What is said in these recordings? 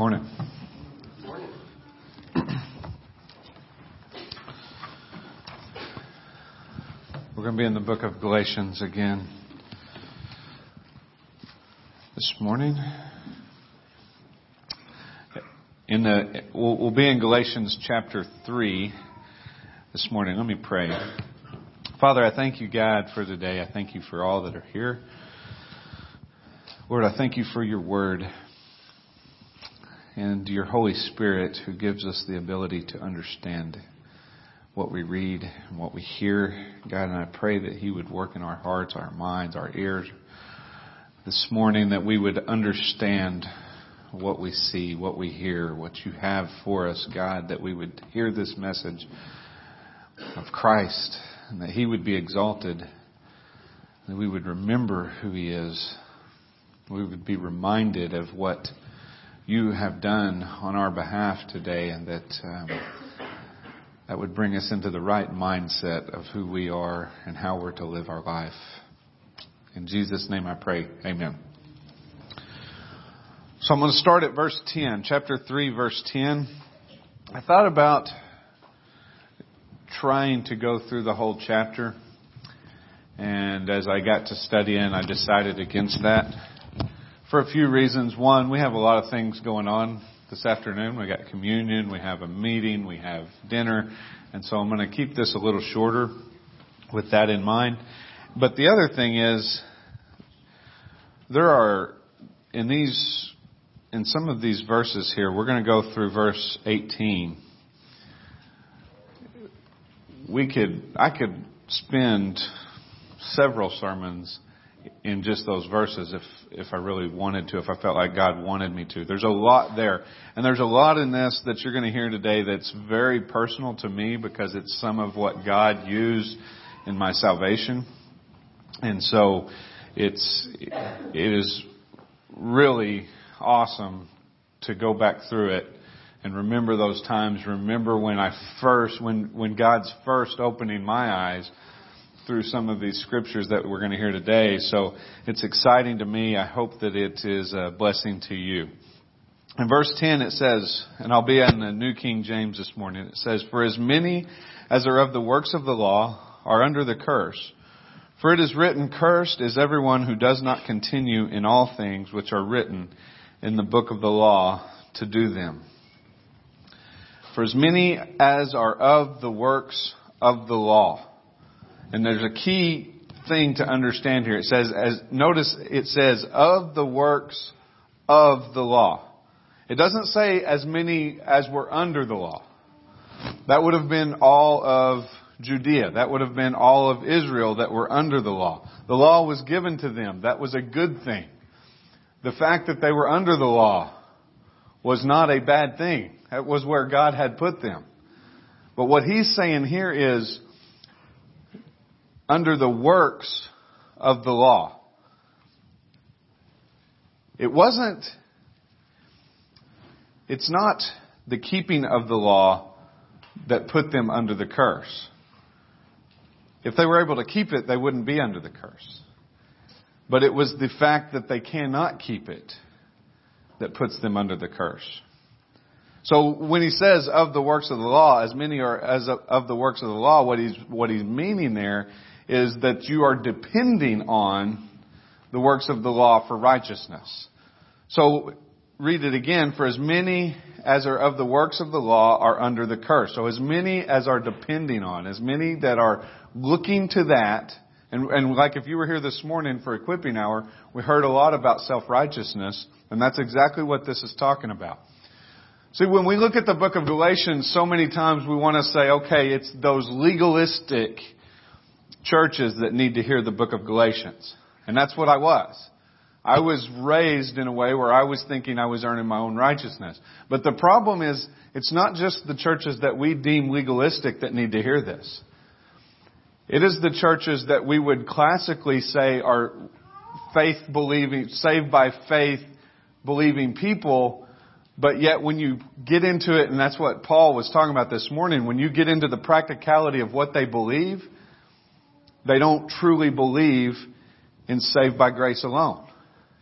Morning. We're going to be in the book of Galatians again this morning. In the, we'll, we'll be in Galatians chapter 3 this morning. Let me pray. Father, I thank you, God, for today. I thank you for all that are here. Lord, I thank you for your word and your Holy Spirit who gives us the ability to understand what we read and what we hear. God, and I pray that He would work in our hearts, our minds, our ears this morning, that we would understand what we see, what we hear, what you have for us, God, that we would hear this message of Christ and that He would be exalted, that we would remember who He is. We would be reminded of what you have done on our behalf today and that um, that would bring us into the right mindset of who we are and how we're to live our life. In Jesus' name I pray. Amen. So I'm going to start at verse 10, chapter 3, verse 10. I thought about trying to go through the whole chapter. And as I got to studying, I decided against that for a few reasons. One, we have a lot of things going on this afternoon. We got communion, we have a meeting, we have dinner, and so I'm going to keep this a little shorter with that in mind. But the other thing is, there are in these, in some of these verses here, we're going to go through verse 18. We could, I could spend several sermons in just those verses if if I really wanted to, if I felt like God wanted me to. There's a lot there. And there's a lot in this that you're going to hear today that's very personal to me because it's some of what God used in my salvation. And so it's it is really awesome to go back through it and remember those times, remember when I first when when God's first opening my eyes through some of these scriptures that we're going to hear today. So it's exciting to me. I hope that it is a blessing to you. In verse 10 it says, and I'll be in the New King James this morning, it says, For as many as are of the works of the law are under the curse. For it is written, Cursed is everyone who does not continue in all things which are written in the book of the law to do them. For as many as are of the works of the law. And there's a key thing to understand here. It says, as, notice it says, of the works of the law. It doesn't say as many as were under the law. That would have been all of Judea. That would have been all of Israel that were under the law. The law was given to them. That was a good thing. The fact that they were under the law was not a bad thing. That was where God had put them. But what he's saying here is, under the works of the law. It wasn't, it's not the keeping of the law that put them under the curse. If they were able to keep it, they wouldn't be under the curse. But it was the fact that they cannot keep it that puts them under the curse. So when he says of the works of the law, as many are as of, the works of the law, what he's what he's meaning there is that you are depending on the works of the law for righteousness. So read it again. For as many as are of the works of the law are under the curse. So as many as are depending on, as many that are looking to that, and, and like if you were here this morning for equipping hour, we heard a lot about self-righteousness, and that's exactly what this is talking about. See, when we look at the book of Galatians, so many times we want to say, okay, it's those legalistic churches that need to hear the book of Galatians. And that's what I was. I was raised in a way where I was thinking I was earning my own righteousness. But the problem is, it's not just the churches that we deem legalistic that need to hear this. It is the churches that we would classically say are faith believing, saved by faith believing people, but yet when you get into it, and that's what Paul was talking about this morning, when you get into the practicality of what they believe, they don't truly believe in saved by grace alone.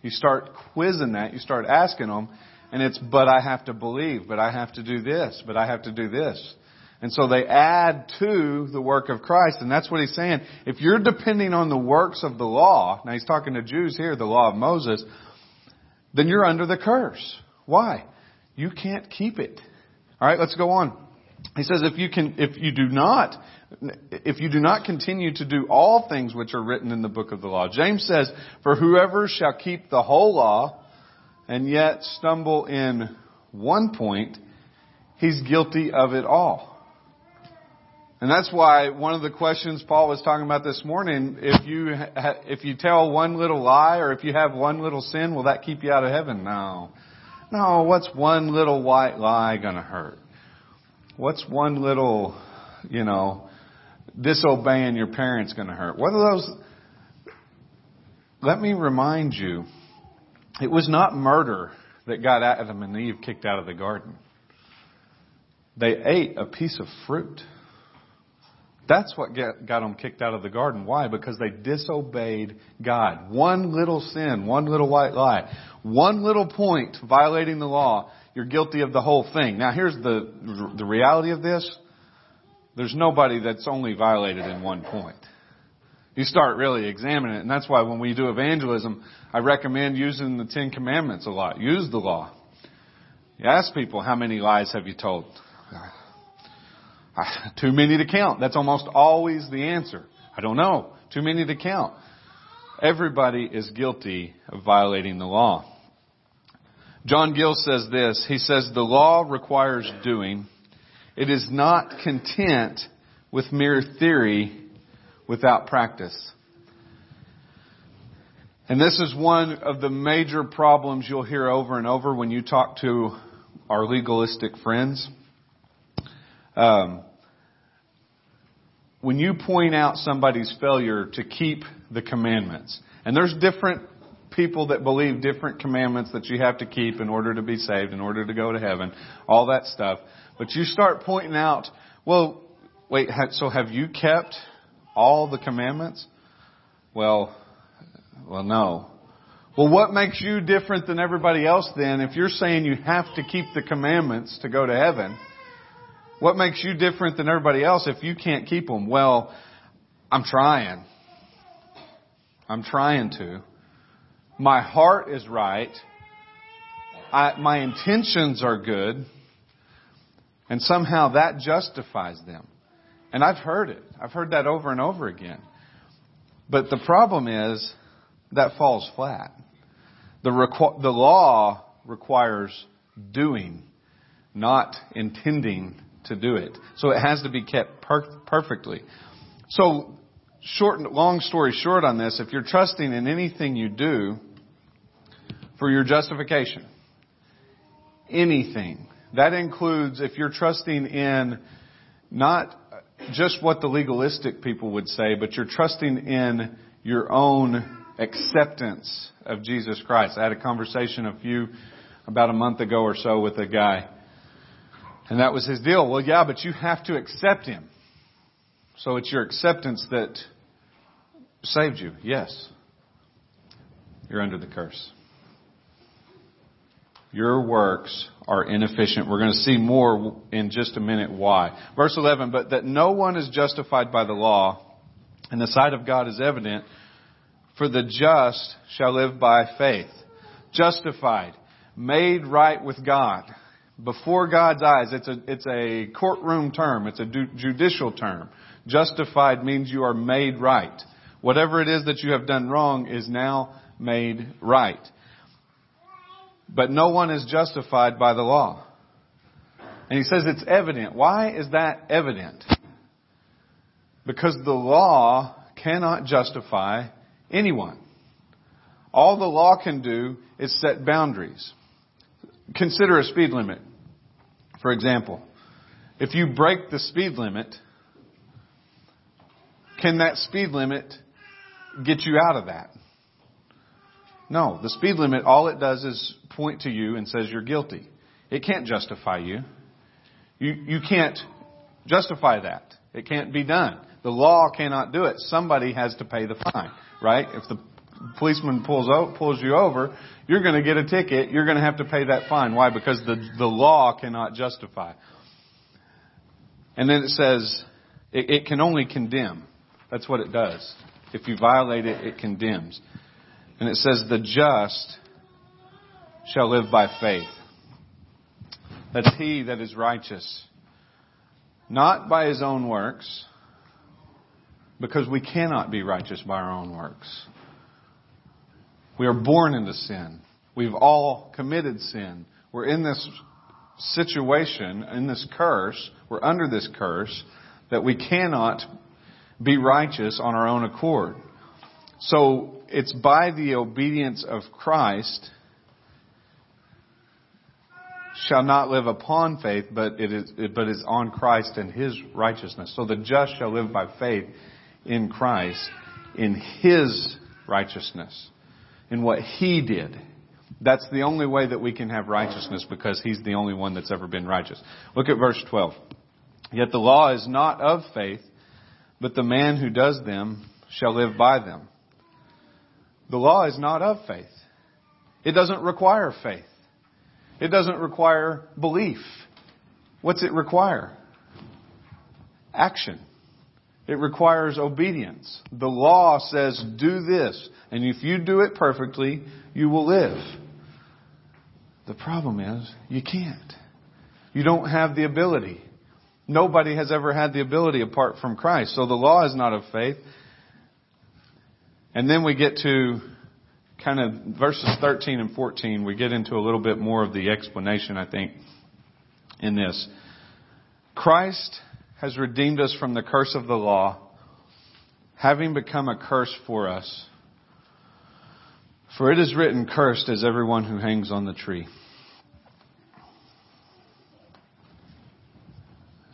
You start quizzing that, you start asking them, And it's, but I have to believe, but I have to do this, but I have to do this. And so they add to the work of Christ. And that's what he's saying. If you're depending on the works of the law, now he's talking to Jews here, the law of Moses, then you're under the curse. Why? You can't keep it. Alright, let's go on. He says if you can, if you do not, if you do not continue to do all things which are written in the book of the law. James says, for whoever shall keep the whole law and yet stumble in one point, he's guilty of it all. And that's why one of the questions Paul was talking about this morning, if you, if you tell one little lie or if you have one little sin, will that keep you out of heaven? No. No, what's one little white lie gonna hurt? What's one little, you know, disobeying your parents gonna hurt? What are those? Let me remind you, it was not murder that got Adam and Eve kicked out of the garden. They ate a piece of fruit. That's what get, got them kicked out of the garden. Why? Because they disobeyed God. One little sin, one little white lie, one little point violating the law, you're guilty of the whole thing. Now here's the, the reality of this. There's nobody that's only violated in one point. You start really examining it, and that's why when we do evangelism, I recommend using the Ten Commandments a lot. Use the law. You ask people, how many lies have you told? Ah, too many to count. That's almost always the answer. I don't know. Too many to count. Everybody is guilty of violating the law. John Gill says this. He says, the law requires doing. It is not content with mere theory without practice. And this is one of the major problems you'll hear over and over when you talk to our legalistic friends. Um, when you point out somebody's failure to keep the commandments, and there's different people that believe different commandments that you have to keep in order to be saved, in order to go to heaven, all that stuff. But you start pointing out, well, wait, so have you kept all the commandments? Well, well, no. Well, what makes you different than everybody else then if you're saying you have to keep the commandments to go to heaven? What makes you different than everybody else if you can't keep them? Well, I'm trying. I'm trying to. My heart is right. I, my intentions are good. And somehow that justifies them. And I've heard it. I've heard that over and over again. But the problem is that falls flat. The, requ- the law requires doing, not intending to do it. So it has to be kept per- perfectly. So, short, long story short on this, if you're trusting in anything you do for your justification, anything, that includes if you're trusting in not just what the legalistic people would say, but you're trusting in your own acceptance of Jesus Christ. I had a conversation a few, about a month ago or so with a guy and that was his deal. Well, yeah, but you have to accept him. So it's your acceptance that saved you. Yes. You're under the curse. Your works are inefficient. We're going to see more in just a minute why. Verse 11, but that no one is justified by the law, and the sight of God is evident, for the just shall live by faith. Justified, made right with God before God's eyes. It's a, it's a courtroom term. It's a judicial term. Justified means you are made right. Whatever it is that you have done wrong is now made right. But no one is justified by the law. And he says it's evident. Why is that evident? Because the law cannot justify anyone. All the law can do is set boundaries. Consider a speed limit. For example, if you break the speed limit, can that speed limit get you out of that? No. The speed limit, all it does is point to you and says you're guilty. It can't justify you. You, you can't justify that. It can't be done. The law cannot do it. Somebody has to pay the fine, right? If the policeman pulls out, pulls you over, you're going to get a ticket. You're going to have to pay that fine. Why? Because the, the law cannot justify. And then it says, it, it can only condemn. That's what it does. If you violate it, it condemns. And it says, the just shall live by faith. That's he that is righteous. Not by his own works, because we cannot be righteous by our own works. We are born into sin. We've all committed sin. We're in this situation, in this curse, we're under this curse, that we cannot be righteous on our own accord. So it's by the obedience of Christ shall not live upon faith, but it is, but is on Christ and His righteousness. So the just shall live by faith in Christ, in His righteousness, in what He did. That's the only way that we can have righteousness because He's the only one that's ever been righteous. Look at verse 12. Yet the law is not of faith, but the man who does them shall live by them. The law is not of faith. It doesn't require faith. It doesn't require belief. What's it require? Action. It requires obedience. The law says do this, and if you do it perfectly, you will live. The problem is, you can't. You don't have the ability. Nobody has ever had the ability apart from Christ. So the law is not of faith. And then we get to kind of verses 13 and 14. We get into a little bit more of the explanation, I think, in this. Christ has redeemed us from the curse of the law, having become a curse for us. For it is written, Cursed is everyone who hangs on the tree.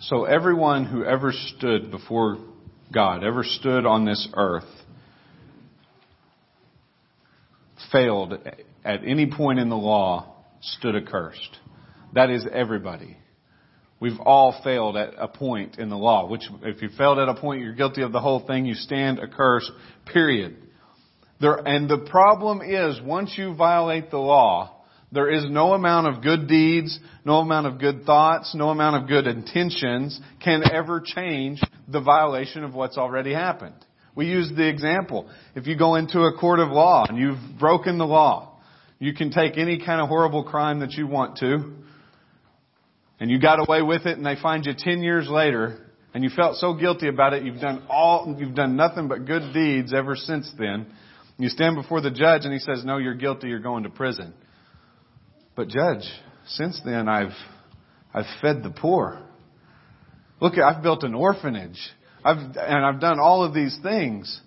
So everyone who ever stood before God, ever stood on this earth, failed at any point in the law, stood accursed. That is everybody. We've all failed at a point in the law, which if you failed at a point, you're guilty of the whole thing, you stand accursed, period. There, and the problem is, once you violate the law, there is no amount of good deeds, no amount of good thoughts, no amount of good intentions can ever change the violation of what's already happened. We use the example. If you go into a court of law and you've broken the law, you can take any kind of horrible crime that you want to, and you got away with it and they find you 10 years later, and you felt so guilty about it, you've done all, you've done nothing but good deeds ever since then. You stand before the judge and he says, no, you're guilty, you're going to prison. But judge, since then I've, I've fed the poor. Look, I've built an orphanage. I've, and I've done all of these things.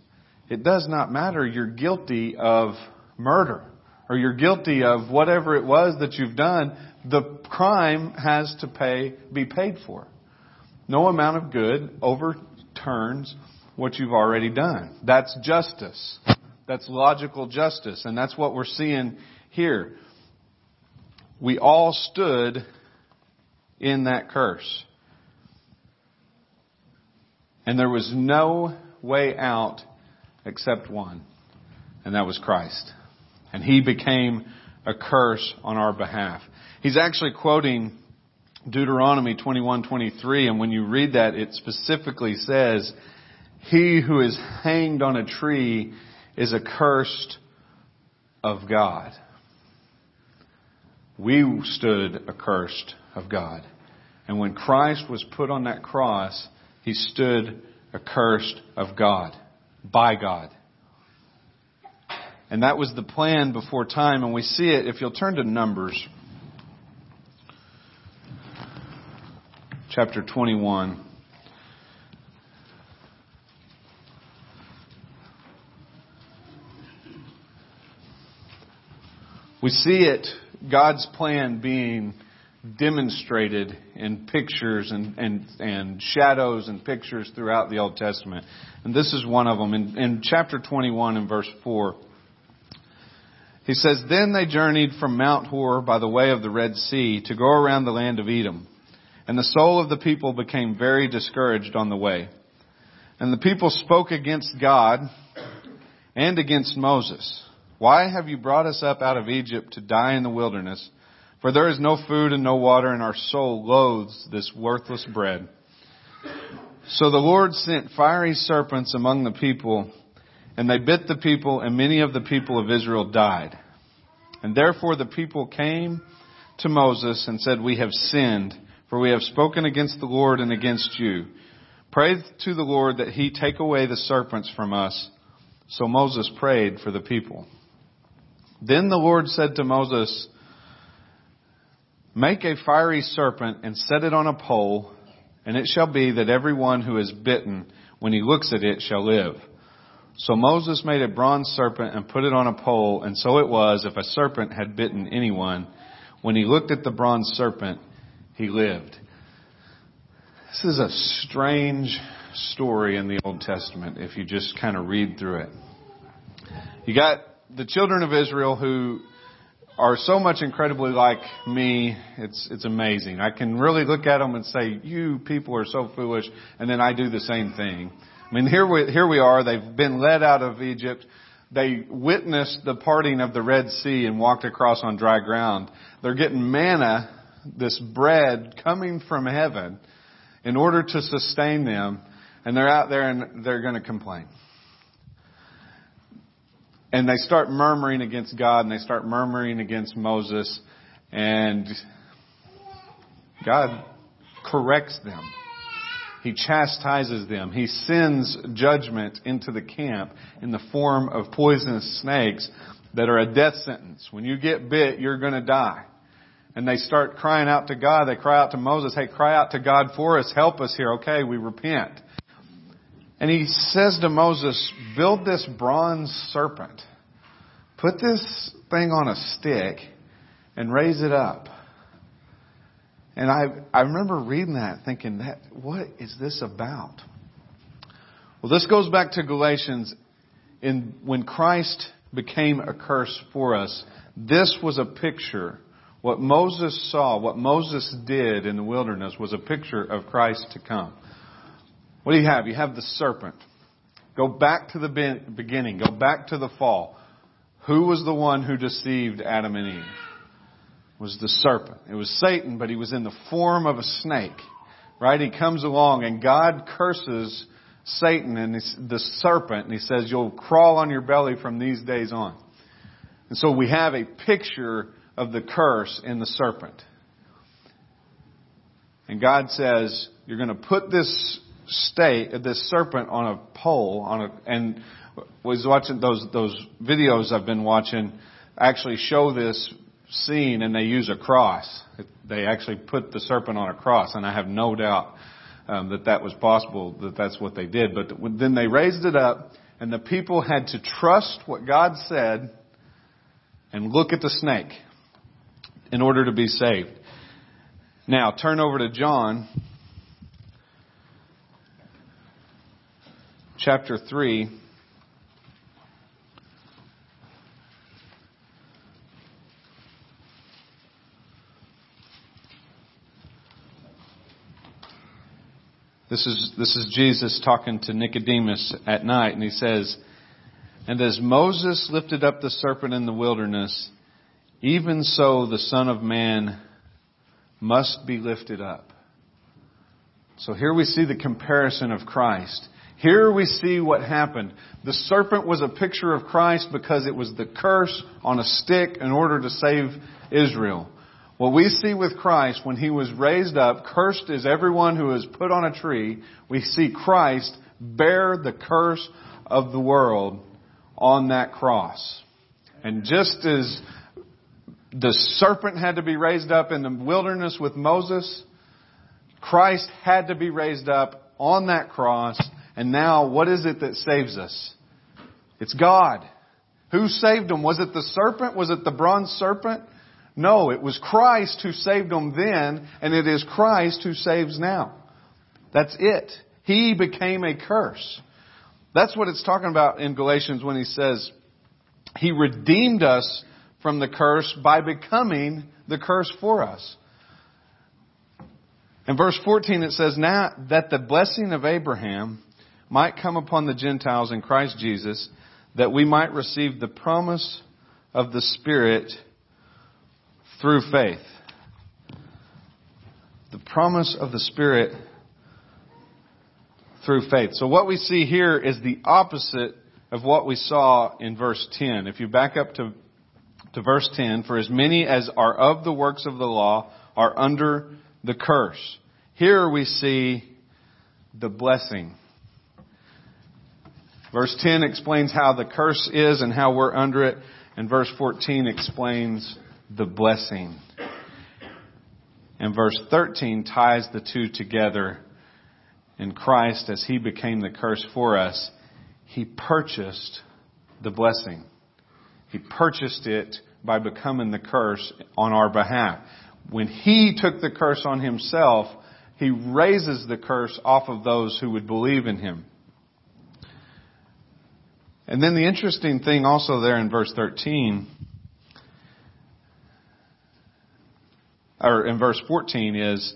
It does not matter. You're guilty of murder or you're guilty of whatever it was that you've done. The crime has to pay, be paid for. No amount of good overturns what you've already done. That's justice. That's logical justice. And that's what we're seeing here we all stood in that curse. And there was no way out except one, and that was Christ. And he became a curse on our behalf. He's actually quoting Deuteronomy 21:23 and when you read that it specifically says he who is hanged on a tree is accursed of God we stood accursed of God. And when Christ was put on that cross, he stood accursed of God, by God. And that was the plan before time, and we see it if you'll turn to Numbers, chapter 21. We see it God's plan being demonstrated in pictures and, and, and shadows and pictures throughout the Old Testament. And this is one of them. In, in chapter 21 and verse 4, he says, Then they journeyed from Mount Hor by the way of the Red Sea to go around the land of Edom. And the soul of the people became very discouraged on the way. And the people spoke against God and against Moses. Why have you brought us up out of Egypt to die in the wilderness? For there is no food and no water, and our soul loathes this worthless bread. So the Lord sent fiery serpents among the people, and they bit the people, and many of the people of Israel died. And therefore the people came to Moses and said, We have sinned, for we have spoken against the Lord and against you. Pray to the Lord that he take away the serpents from us. So Moses prayed for the people. Then the Lord said to Moses, Make a fiery serpent and set it on a pole, and it shall be that everyone who is bitten, when he looks at it, shall live. So Moses made a bronze serpent and put it on a pole, and so it was if a serpent had bitten anyone, when he looked at the bronze serpent, he lived. This is a strange story in the Old Testament if you just kind of read through it. You got the children of Israel who are so much incredibly like me, it's, it's amazing. I can really look at them and say, you people are so foolish, and then I do the same thing. I mean, here we, here we are, they've been led out of Egypt, they witnessed the parting of the Red Sea and walked across on dry ground. They're getting manna, this bread coming from heaven in order to sustain them, and they're out there and they're going to complain. And they start murmuring against God and they start murmuring against Moses and God corrects them. He chastises them. He sends judgment into the camp in the form of poisonous snakes that are a death sentence. When you get bit, you're going to die. And they start crying out to God. They cry out to Moses, hey, cry out to God for us. Help us here. Okay, we repent. And he says to Moses, build this bronze serpent. Put this thing on a stick and raise it up. And I, I remember reading that thinking that, what is this about? Well, this goes back to Galatians in when Christ became a curse for us. This was a picture. What Moses saw, what Moses did in the wilderness was a picture of Christ to come. What do you have? You have the serpent. Go back to the beginning. Go back to the fall. Who was the one who deceived Adam and Eve? It was the serpent. It was Satan, but he was in the form of a snake. Right? He comes along and God curses Satan and the serpent and he says, you'll crawl on your belly from these days on. And so we have a picture of the curse in the serpent. And God says, you're going to put this stake, this serpent on a pole, on a, and was watching those, those videos I've been watching actually show this scene and they use a cross. They actually put the serpent on a cross and I have no doubt um, that that was possible, that that's what they did. But then they raised it up and the people had to trust what God said and look at the snake in order to be saved. Now, turn over to John chapter 3. This is, this is Jesus talking to Nicodemus at night, and he says, And as Moses lifted up the serpent in the wilderness, even so the Son of Man must be lifted up. So here we see the comparison of Christ. Here we see what happened. The serpent was a picture of Christ because it was the curse on a stick in order to save Israel. What we see with Christ when he was raised up, cursed is everyone who is put on a tree. We see Christ bear the curse of the world on that cross. And just as the serpent had to be raised up in the wilderness with Moses, Christ had to be raised up on that cross. And now what is it that saves us? It's God. Who saved him? Was it the serpent? Was it the bronze serpent? No, it was Christ who saved them then, and it is Christ who saves now. That's it. He became a curse. That's what it's talking about in Galatians when he says, He redeemed us from the curse by becoming the curse for us. In verse 14 it says, Now that the blessing of Abraham might come upon the Gentiles in Christ Jesus, that we might receive the promise of the Spirit through faith. The promise of the Spirit through faith. So what we see here is the opposite of what we saw in verse 10. If you back up to, to verse 10, for as many as are of the works of the law are under the curse. Here we see the blessing. Verse 10 explains how the curse is and how we're under it, and verse 14 explains the blessing. And verse 13 ties the two together in Christ as He became the curse for us. He purchased the blessing. He purchased it by becoming the curse on our behalf. When He took the curse on Himself, He raises the curse off of those who would believe in Him. And then the interesting thing also there in verse 13, or in verse 14 is,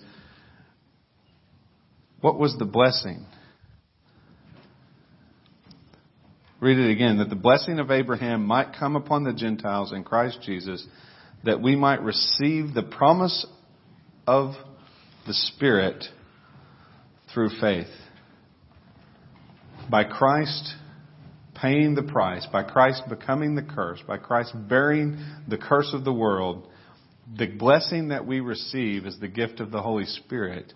what was the blessing? Read it again. That the blessing of Abraham might come upon the Gentiles in Christ Jesus, that we might receive the promise of the Spirit through faith. By Christ paying the price, by Christ becoming the curse, by Christ bearing the curse of the world, the blessing that we receive is the gift of the Holy Spirit,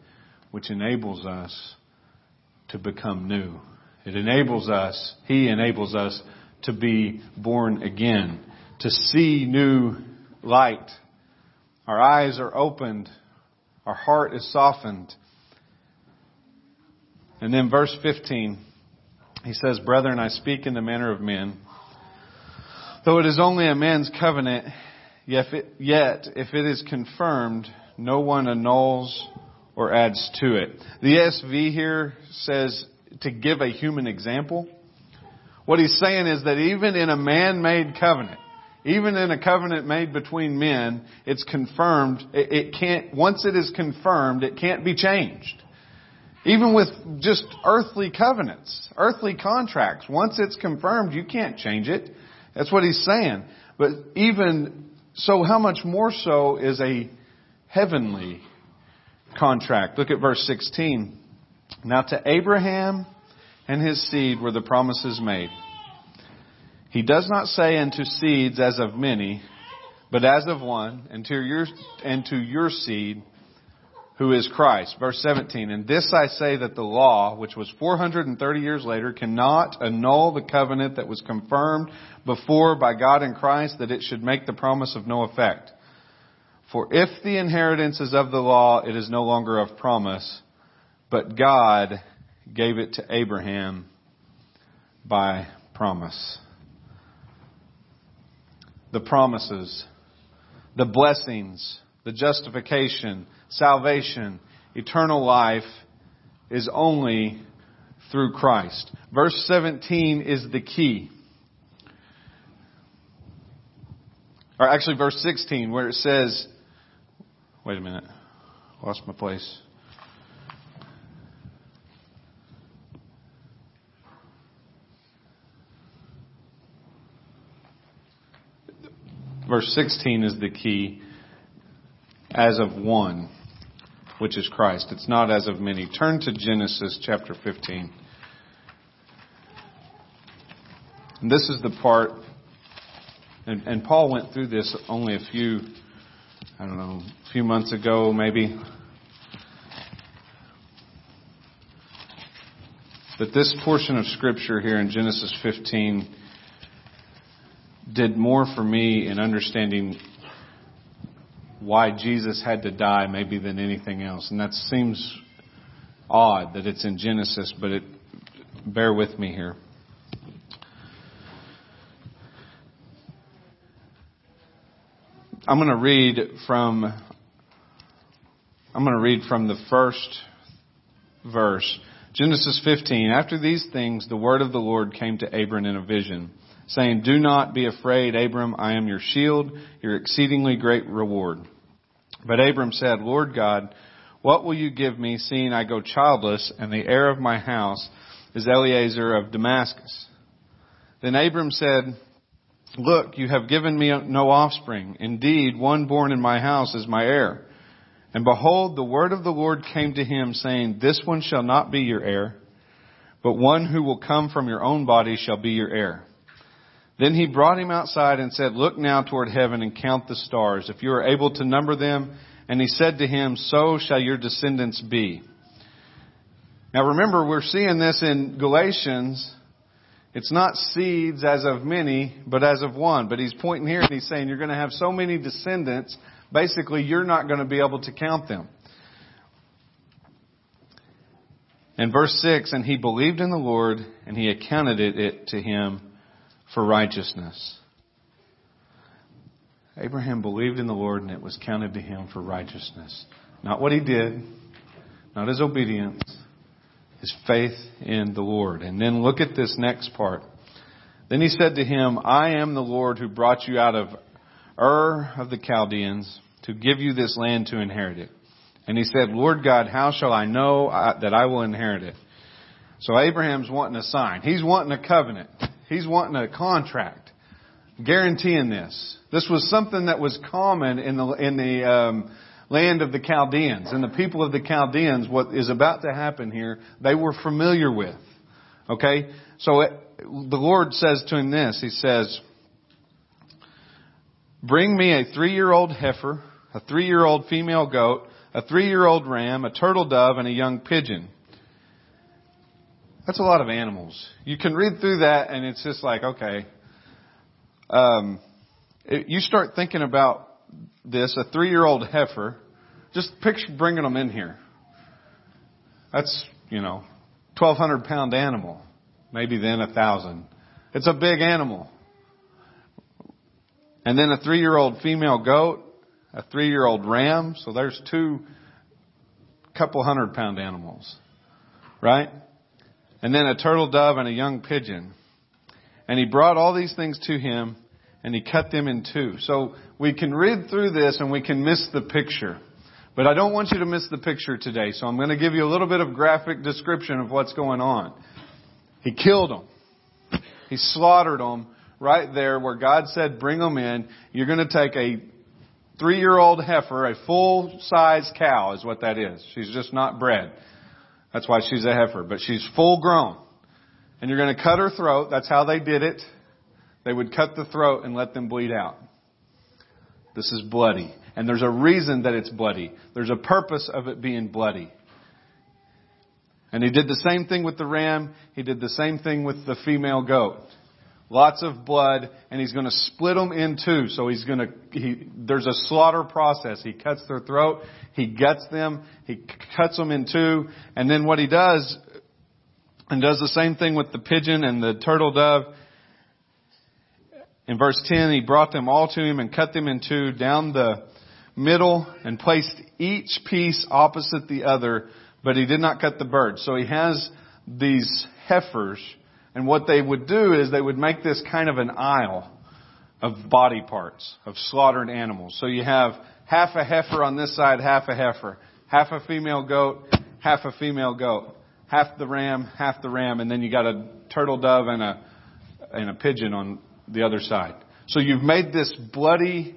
which enables us to become new. It enables us, He enables us to be born again, to see new light. Our eyes are opened, our heart is softened. And then verse 15, he says, Brethren, I speak in the manner of men. Though it is only a man's covenant, yet if it is confirmed, no one annuls or adds to it. The ESV here says to give a human example. What he's saying is that even in a man-made covenant, even in a covenant made between men, it's confirmed. It, it can't, once it is confirmed, it can't be changed. Even with just earthly covenants, earthly contracts, once it's confirmed, you can't change it. That's what he's saying. But even so, how much more so is a heavenly contract? Look at verse 16. Now to Abraham and his seed were the promises made. He does not say unto seeds as of many, but as of one, and to your, and to your seed, who is Christ. Verse 17, and this I say that the law, which was 430 years later, cannot annul the covenant that was confirmed before by God in Christ that it should make the promise of no effect. For if the inheritance is of the law, it is no longer of promise, but God gave it to Abraham by promise. The promises, the blessings, the justification, salvation, eternal life is only through Christ. Verse 17 is the key. Or actually, verse 16, where it says, wait a minute, lost my place. Verse 16 is the key as of one which is Christ. It's not as of many. Turn to Genesis chapter 15. And this is the part, and, and Paul went through this only a few, I don't know, a few months ago maybe. But this portion of Scripture here in Genesis 15 did more for me in understanding why Jesus had to die maybe than anything else. And that seems odd that it's in Genesis, but it, bear with me here. I'm going to read from I'm going to read from the first verse. Genesis 15. After these things, the word of the Lord came to Abram in a vision, saying, Do not be afraid, Abram. I am your shield, your exceedingly great reward. But Abram said, Lord God, what will you give me, seeing I go childless, and the heir of my house is Eliezer of Damascus? Then Abram said, Look, you have given me no offspring. Indeed, one born in my house is my heir. And behold, the word of the Lord came to him, saying, This one shall not be your heir, but one who will come from your own body shall be your heir. Then he brought him outside and said, Look now toward heaven and count the stars, if you are able to number them. And he said to him, So shall your descendants be. Now remember, we're seeing this in Galatians. It's not seeds as of many, but as of one. But he's pointing here and he's saying you're going to have so many descendants, basically you're not going to be able to count them. And verse 6, and he believed in the Lord and he accounted it to him for righteousness. Abraham believed in the Lord and it was counted to him for righteousness. Not what he did, not his obedience, his faith in the Lord. And then look at this next part. Then he said to him, I am the Lord who brought you out of Ur of the Chaldeans to give you this land to inherit it. And he said, Lord God, how shall I know uh, that I will inherit it? So Abraham's wanting a sign. He's wanting a covenant. He's wanting a contract, guaranteeing this. This was something that was common in the in the um, land of the Chaldeans and the people of the Chaldeans. What is about to happen here, they were familiar with. Okay, so it, the Lord says to him this. He says, "Bring me a three-year-old heifer, a three-year-old female goat." a three year old ram, a turtle dove, and a young pigeon. That's a lot of animals. You can read through that and it's just like, okay. Um, it, you start thinking about this, a three year old heifer, just picture bringing them in here. That's, you know, 1200 pound animal. Maybe then a thousand. It's a big animal. And then a three year old female goat, a three year old ram. So there's two couple hundred pound animals. Right? And then a turtle dove and a young pigeon. And he brought all these things to him and he cut them in two. So we can read through this and we can miss the picture. But I don't want you to miss the picture today. So I'm going to give you a little bit of graphic description of what's going on. He killed them. He slaughtered them right there where God said, bring them in. You're going to take a three year old heifer, a full size cow is what that is. She's just not bred. That's why she's a heifer. But she's full grown. And you're going to cut her throat. That's how they did it. They would cut the throat and let them bleed out. This is bloody. And there's a reason that it's bloody. There's a purpose of it being bloody. And he did the same thing with the ram. He did the same thing with the female goat. Lots of blood, and he's going to split them in two. So he's going to, he, there's a slaughter process. He cuts their throat, he guts them, he cuts them in two, and then what he does, and does the same thing with the pigeon and the turtle dove. In verse 10, he brought them all to him and cut them in two down the middle and placed each piece opposite the other, but he did not cut the bird. So he has these heifers, and what they would do is they would make this kind of an aisle of body parts, of slaughtered animals. So you have half a heifer on this side, half a heifer, half a female goat, half a female goat, half the ram, half the ram, and then you got a turtle dove and a and a pigeon on the other side. So you've made this bloody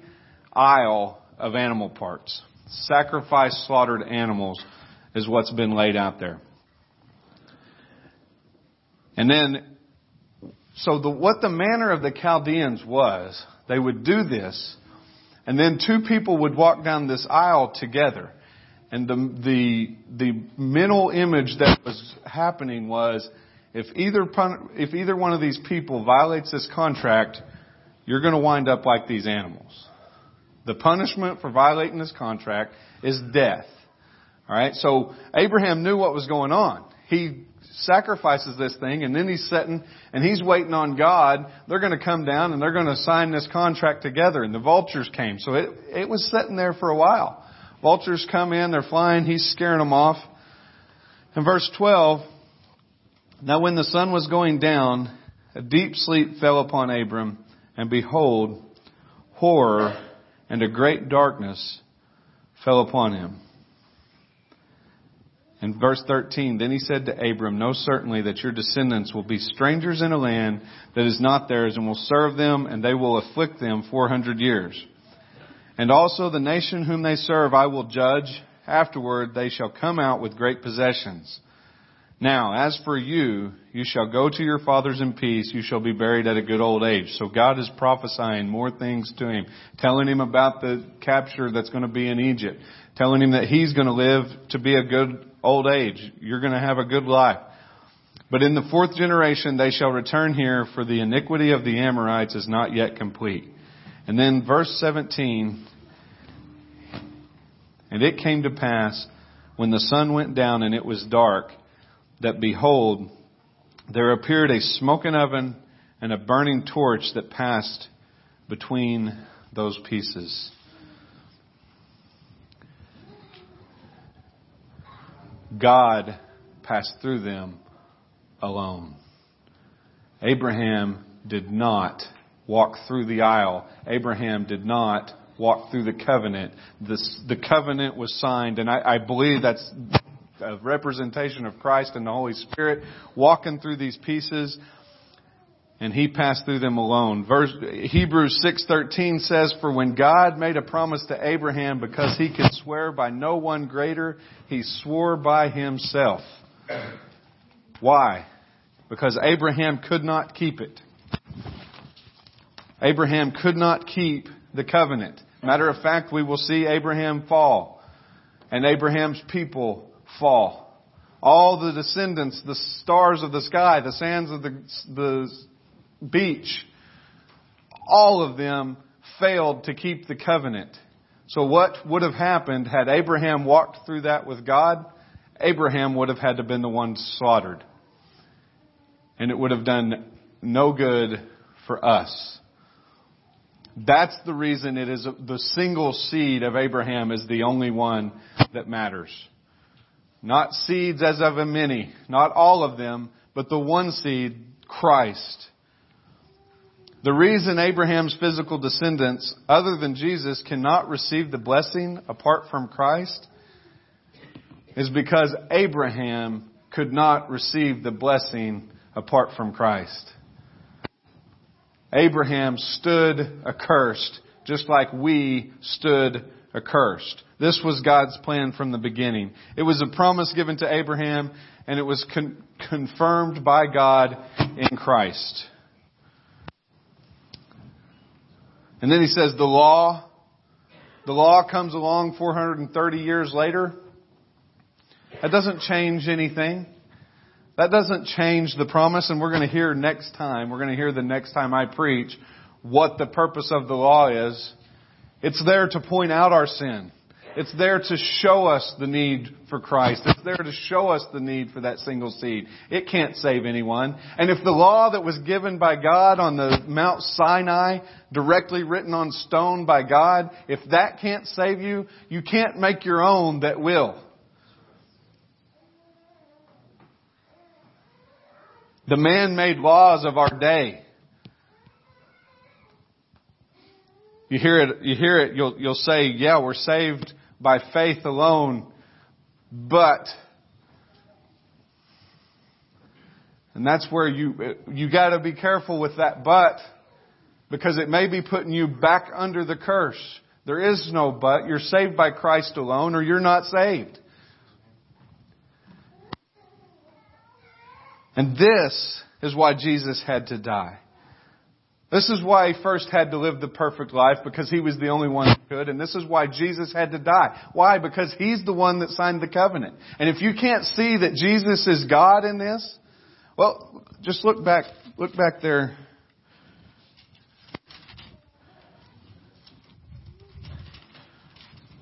aisle of animal parts. Sacrifice slaughtered animals is what's been laid out there. And then, so the, what the manner of the Chaldeans was, they would do this and then two people would walk down this aisle together. And the, the, the mental image that was happening was if either, if either one of these people violates this contract, you're going to wind up like these animals. The punishment for violating this contract is death. Alright, so Abraham knew what was going on. He sacrifices this thing and then he's sitting and he's waiting on God. They're going to come down and they're going to sign this contract together and the vultures came. So it, it was sitting there for a while. Vultures come in, they're flying, he's scaring them off. In verse 12, now when the sun was going down, a deep sleep fell upon Abram and behold, horror and a great darkness fell upon him. In verse 13, then he said to Abram, Know certainly that your descendants will be strangers in a land that is not theirs and will serve them and they will afflict them 400 years. And also the nation whom they serve I will judge. Afterward they shall come out with great possessions. Now, as for you, you shall go to your fathers in peace. You shall be buried at a good old age. So God is prophesying more things to him, telling him about the capture that's going to be in Egypt, telling him that he's going to live to be a good old age. You're going to have a good life. But in the fourth generation they shall return here, for the iniquity of the Amorites is not yet complete. And then verse 17, and it came to pass when the sun went down and it was dark, that behold, there appeared a smoking oven and a burning torch that passed between those pieces. God passed through them alone. Abraham did not walk through the aisle. Abraham did not walk through the covenant. This, the covenant was signed, and I, I believe that's a representation of Christ and the Holy Spirit walking through these pieces and he passed through them alone. Verse, Hebrews 6:13 says, "For when God made a promise to Abraham because he could swear by no one greater, he swore by himself." Why? Because Abraham could not keep it. Abraham could not keep the covenant. Matter of fact, we will see Abraham fall and Abraham's people fall. All the descendants, the stars of the sky, the sands of the, the beach, all of them failed to keep the covenant. So what would have happened had Abraham walked through that with God? Abraham would have had to been the one slaughtered. And it would have done no good for us. That's the reason it is the single seed of Abraham is the only one that matters. Not seeds as of a many, not all of them, but the one seed, Christ. The reason Abraham's physical descendants, other than Jesus, cannot receive the blessing apart from Christ is because Abraham could not receive the blessing apart from Christ. Abraham stood accursed, just like we stood accursed. This was God's plan from the beginning. It was a promise given to Abraham, and it was con- confirmed by God in Christ. And then he says the law, the law comes along 430 years later. That doesn't change anything. That doesn't change the promise, and we're going to hear next time, we're going to hear the next time I preach what the purpose of the law is. It's there to point out our sin. It's there to show us the need for Christ. It's there to show us the need for that single seed. It can't save anyone. And if the law that was given by God on the Mount Sinai, directly written on stone by God, if that can't save you, you can't make your own that will. The man-made laws of our day. You hear it, you hear it, you'll, you'll say, yeah, we're saved by faith alone, but and that's where you you got to be careful with that but because it may be putting you back under the curse. There is no but. You're saved by Christ alone or you're not saved. And this is why Jesus had to die. This is why he first had to live the perfect life because he was the only one who could. And this is why Jesus had to die. Why? Because he's the one that signed the covenant. And if you can't see that Jesus is God in this, well, just look back, look back there.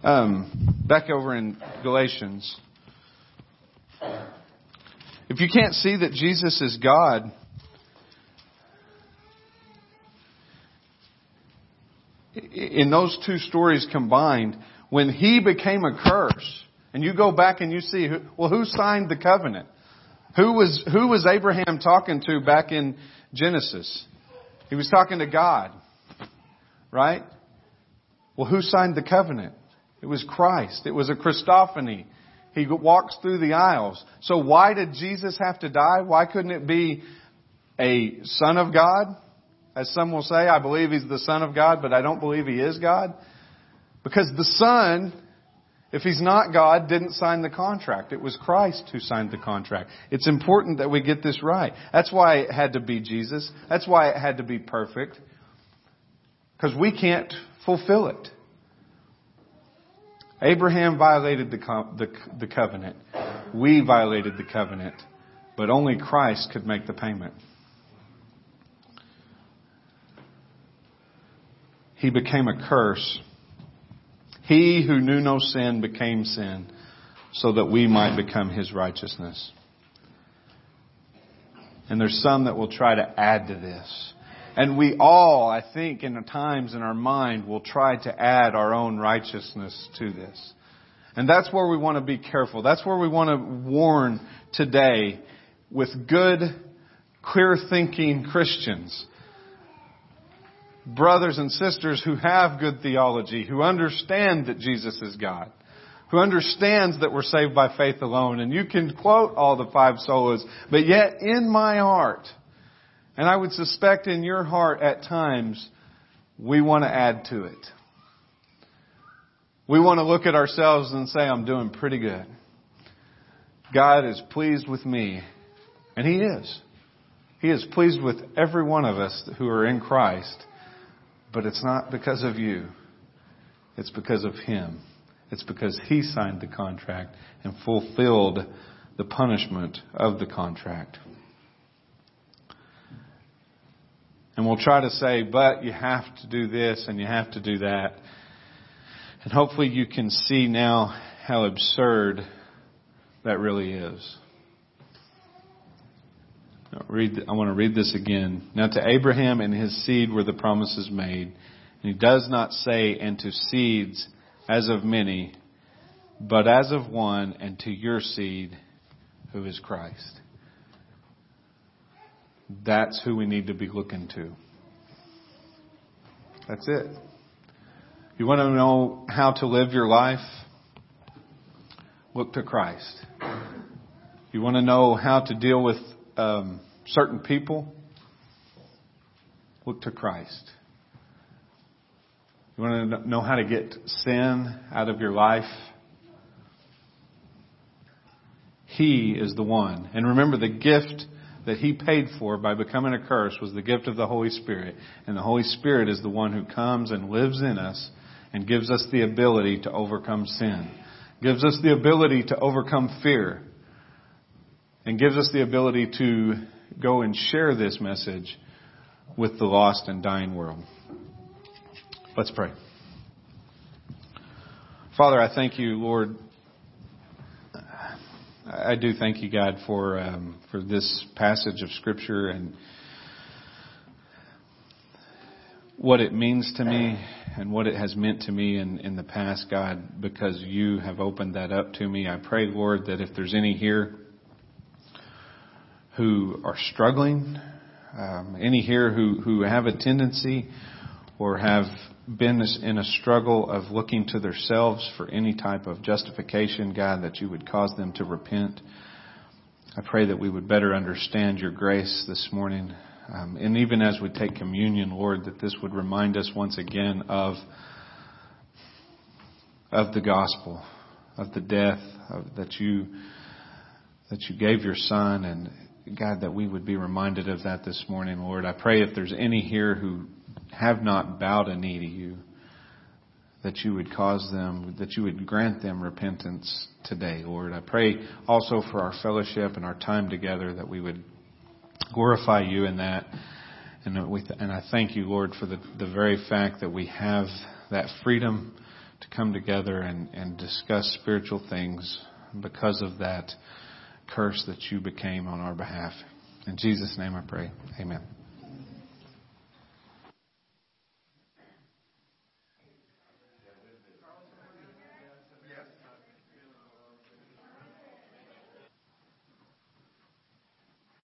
Um, back over in Galatians. If you can't see that Jesus is God, in those two stories combined, when he became a curse, and you go back and you see, well, who signed the covenant? Who was, who was Abraham talking to back in Genesis? He was talking to God, right? Well, who signed the covenant? It was Christ. It was a Christophany. He walks through the aisles. So why did Jesus have to die? Why couldn't it be a son of God? As some will say, I believe he's the son of God, but I don't believe he is God. Because the son, if he's not God, didn't sign the contract. It was Christ who signed the contract. It's important that we get this right. That's why it had to be Jesus. That's why it had to be perfect. Because we can't fulfill it. Abraham violated the, the, the covenant. We violated the covenant. But only Christ could make the payment. He became a curse. He who knew no sin became sin so that we might become his righteousness. And there's some that will try to add to this. And we all, I think, in the times in our mind will try to add our own righteousness to this. And that's where we want to be careful. That's where we want to warn today with good, clear thinking Christians. Brothers and sisters who have good theology, who understand that Jesus is God, who understands that we're saved by faith alone. And you can quote all the five solas, but yet in my heart, and I would suspect in your heart at times, we want to add to it. We want to look at ourselves and say, I'm doing pretty good. God is pleased with me. And He is. He is pleased with every one of us who are in Christ. But it's not because of you. It's because of Him. It's because He signed the contract and fulfilled the punishment of the contract. And we'll try to say, but you have to do this and you have to do that. And hopefully you can see now how absurd that really is. Read, I want to read this again. Now to Abraham and his seed were the promises made. And he does not say, and to seeds as of many, but as of one, and to your seed, who is Christ. That's who we need to be looking to. That's it. You want to know how to live your life? Look to Christ. You want to know how to deal with um, certain people? Look to Christ. You want to know how to get sin out of your life? He is the one. And remember the gift that he paid for by becoming a curse was the gift of the Holy Spirit. And the Holy Spirit is the one who comes and lives in us and gives us the ability to overcome sin, gives us the ability to overcome fear, and gives us the ability to go and share this message with the lost and dying world. Let's pray. Father, I thank you, Lord, I do thank you, God, for um, for this passage of Scripture and what it means to me and what it has meant to me in, in the past, God, because you have opened that up to me. I pray, Lord, that if there's any here who are struggling, um, any here who, who have a tendency or have been in a struggle of looking to themselves for any type of justification, God, that you would cause them to repent. I pray that we would better understand your grace this morning. Um, and even as we take communion, Lord, that this would remind us once again of, of the gospel, of the death of, that you, that you gave your son and God, that we would be reminded of that this morning, Lord. I pray if there's any here who have not bowed a knee to you, that you would cause them, that you would grant them repentance today, Lord. I pray also for our fellowship and our time together that we would glorify you in that. And, we, and I thank you, Lord, for the, the very fact that we have that freedom to come together and, and discuss spiritual things because of that curse that you became on our behalf. In Jesus' name I pray. Amen.